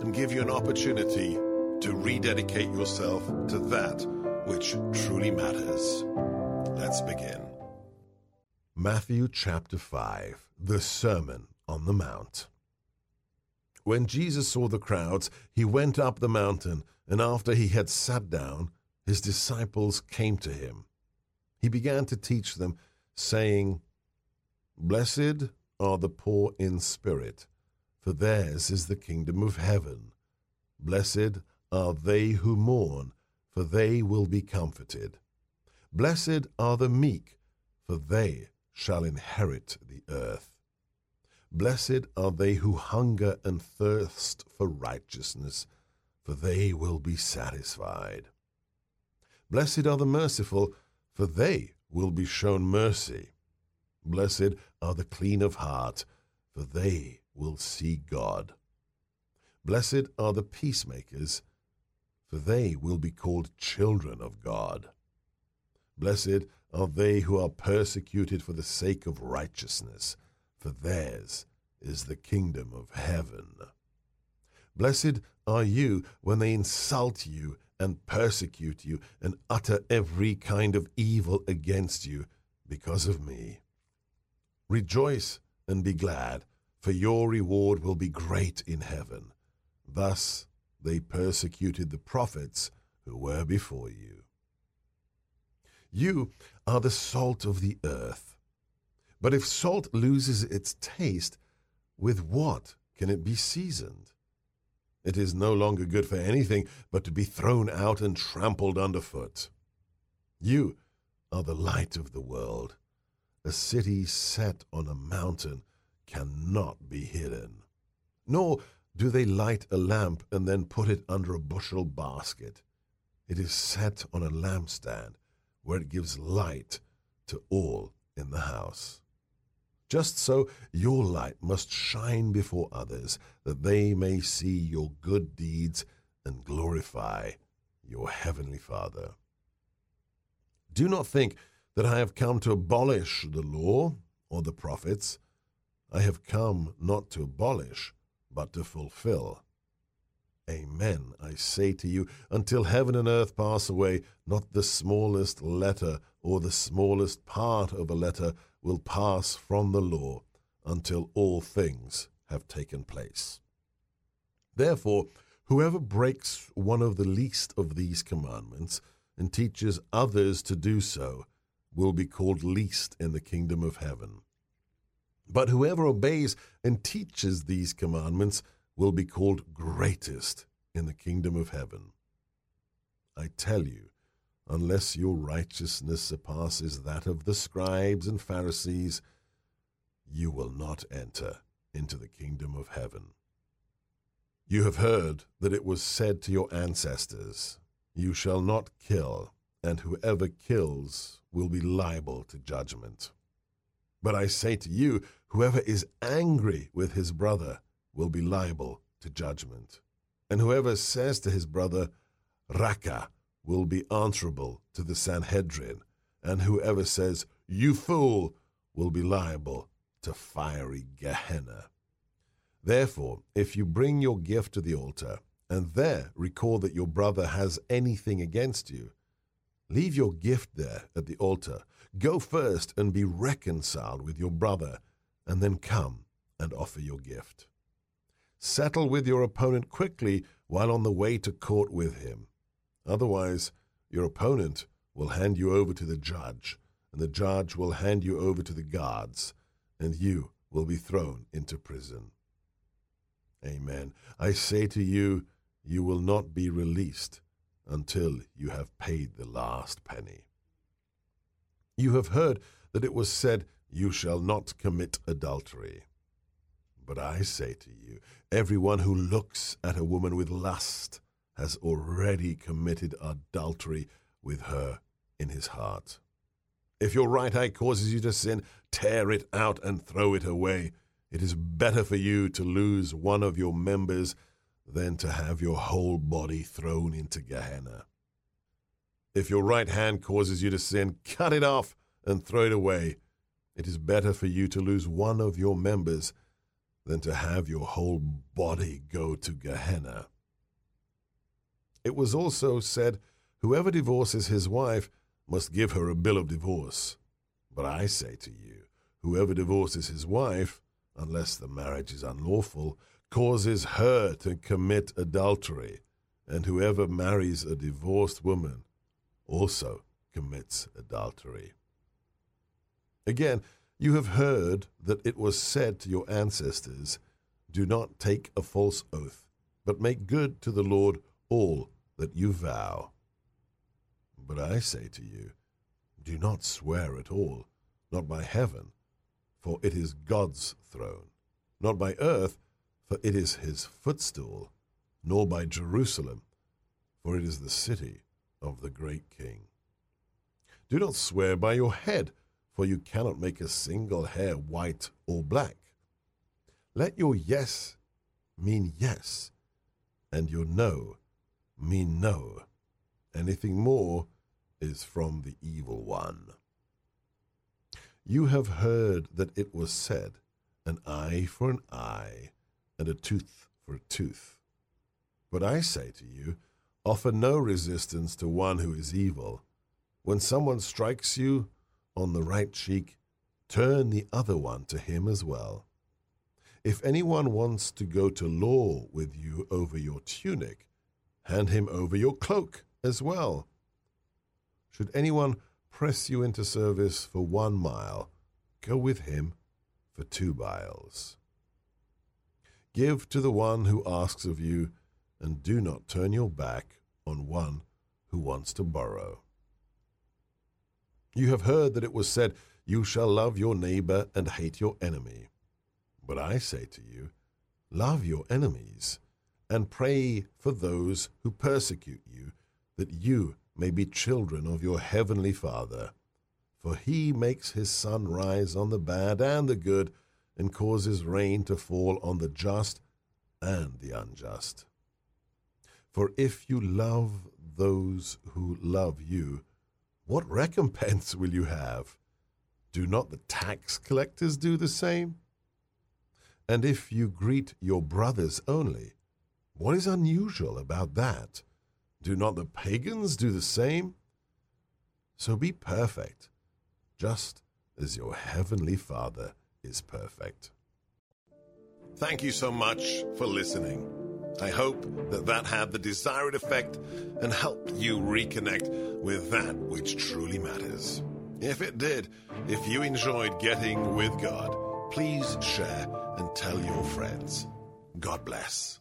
and give you an opportunity to rededicate yourself to that which truly matters. Let's begin. Matthew chapter 5, the Sermon on the Mount. When Jesus saw the crowds, he went up the mountain, and after he had sat down, his disciples came to him. He began to teach them, saying, Blessed are the poor in spirit for theirs is the kingdom of heaven. Blessed are they who mourn, for they will be comforted. Blessed are the meek, for they shall inherit the earth. Blessed are they who hunger and thirst for righteousness, for they will be satisfied. Blessed are the merciful, for they will be shown mercy. Blessed are the clean of heart, for they will see God. Blessed are the peacemakers, for they will be called children of God. Blessed are they who are persecuted for the sake of righteousness, for theirs is the kingdom of heaven. Blessed are you when they insult you and persecute you and utter every kind of evil against you because of me. Rejoice and be glad for your reward will be great in heaven. Thus they persecuted the prophets who were before you. You are the salt of the earth. But if salt loses its taste, with what can it be seasoned? It is no longer good for anything but to be thrown out and trampled underfoot. You are the light of the world. A city set on a mountain cannot be hidden. Nor do they light a lamp and then put it under a bushel basket. It is set on a lampstand where it gives light to all in the house. Just so your light must shine before others, that they may see your good deeds and glorify your heavenly Father. Do not think that I have come to abolish the law or the prophets. I have come not to abolish, but to fulfill. Amen, I say to you, until heaven and earth pass away, not the smallest letter or the smallest part of a letter will pass from the law until all things have taken place. Therefore, whoever breaks one of the least of these commandments and teaches others to do so will be called least in the kingdom of heaven. But whoever obeys and teaches these commandments will be called greatest in the kingdom of heaven. I tell you, unless your righteousness surpasses that of the scribes and Pharisees, you will not enter into the kingdom of heaven. You have heard that it was said to your ancestors, You shall not kill, and whoever kills will be liable to judgment. But I say to you, whoever is angry with his brother will be liable to judgment. And whoever says to his brother, Raca, will be answerable to the Sanhedrin. And whoever says, You fool, will be liable to fiery Gehenna. Therefore, if you bring your gift to the altar, and there recall that your brother has anything against you, leave your gift there at the altar Go first and be reconciled with your brother, and then come and offer your gift. Settle with your opponent quickly while on the way to court with him. Otherwise, your opponent will hand you over to the judge, and the judge will hand you over to the guards, and you will be thrown into prison. Amen. I say to you, you will not be released until you have paid the last penny. You have heard that it was said, You shall not commit adultery. But I say to you, everyone who looks at a woman with lust has already committed adultery with her in his heart. If your right eye causes you to sin, tear it out and throw it away. It is better for you to lose one of your members than to have your whole body thrown into Gehenna. If your right hand causes you to sin, cut it off and throw it away. It is better for you to lose one of your members than to have your whole body go to Gehenna. It was also said, Whoever divorces his wife must give her a bill of divorce. But I say to you, whoever divorces his wife, unless the marriage is unlawful, causes her to commit adultery, and whoever marries a divorced woman also commits adultery. Again, you have heard that it was said to your ancestors, Do not take a false oath, but make good to the Lord all that you vow. But I say to you, Do not swear at all, not by heaven, for it is God's throne, not by earth, for it is his footstool, nor by Jerusalem, for it is the city of the great king. Do not swear by your head, for you cannot make a single hair white or black. Let your yes mean yes, and your no mean no. Anything more is from the evil one. You have heard that it was said, An eye for an eye, and a tooth for a tooth. But I say to you, Offer no resistance to one who is evil. When someone strikes you on the right cheek, turn the other one to him as well. If anyone wants to go to law with you over your tunic, hand him over your cloak as well. Should anyone press you into service for one mile, go with him for two miles. Give to the one who asks of you and do not turn your back on one who wants to borrow. You have heard that it was said, You shall love your neighbor and hate your enemy. But I say to you, Love your enemies, and pray for those who persecute you, that you may be children of your heavenly Father. For he makes his sun rise on the bad and the good, and causes rain to fall on the just and the unjust. For if you love those who love you, what recompense will you have? Do not the tax collectors do the same? And if you greet your brothers only, what is unusual about that? Do not the pagans do the same? So be perfect, just as your heavenly Father is perfect. Thank you so much for listening. I hope that that had the desired effect and helped you reconnect with that which truly matters. If it did, if you enjoyed getting with God, please share and tell your friends. God bless.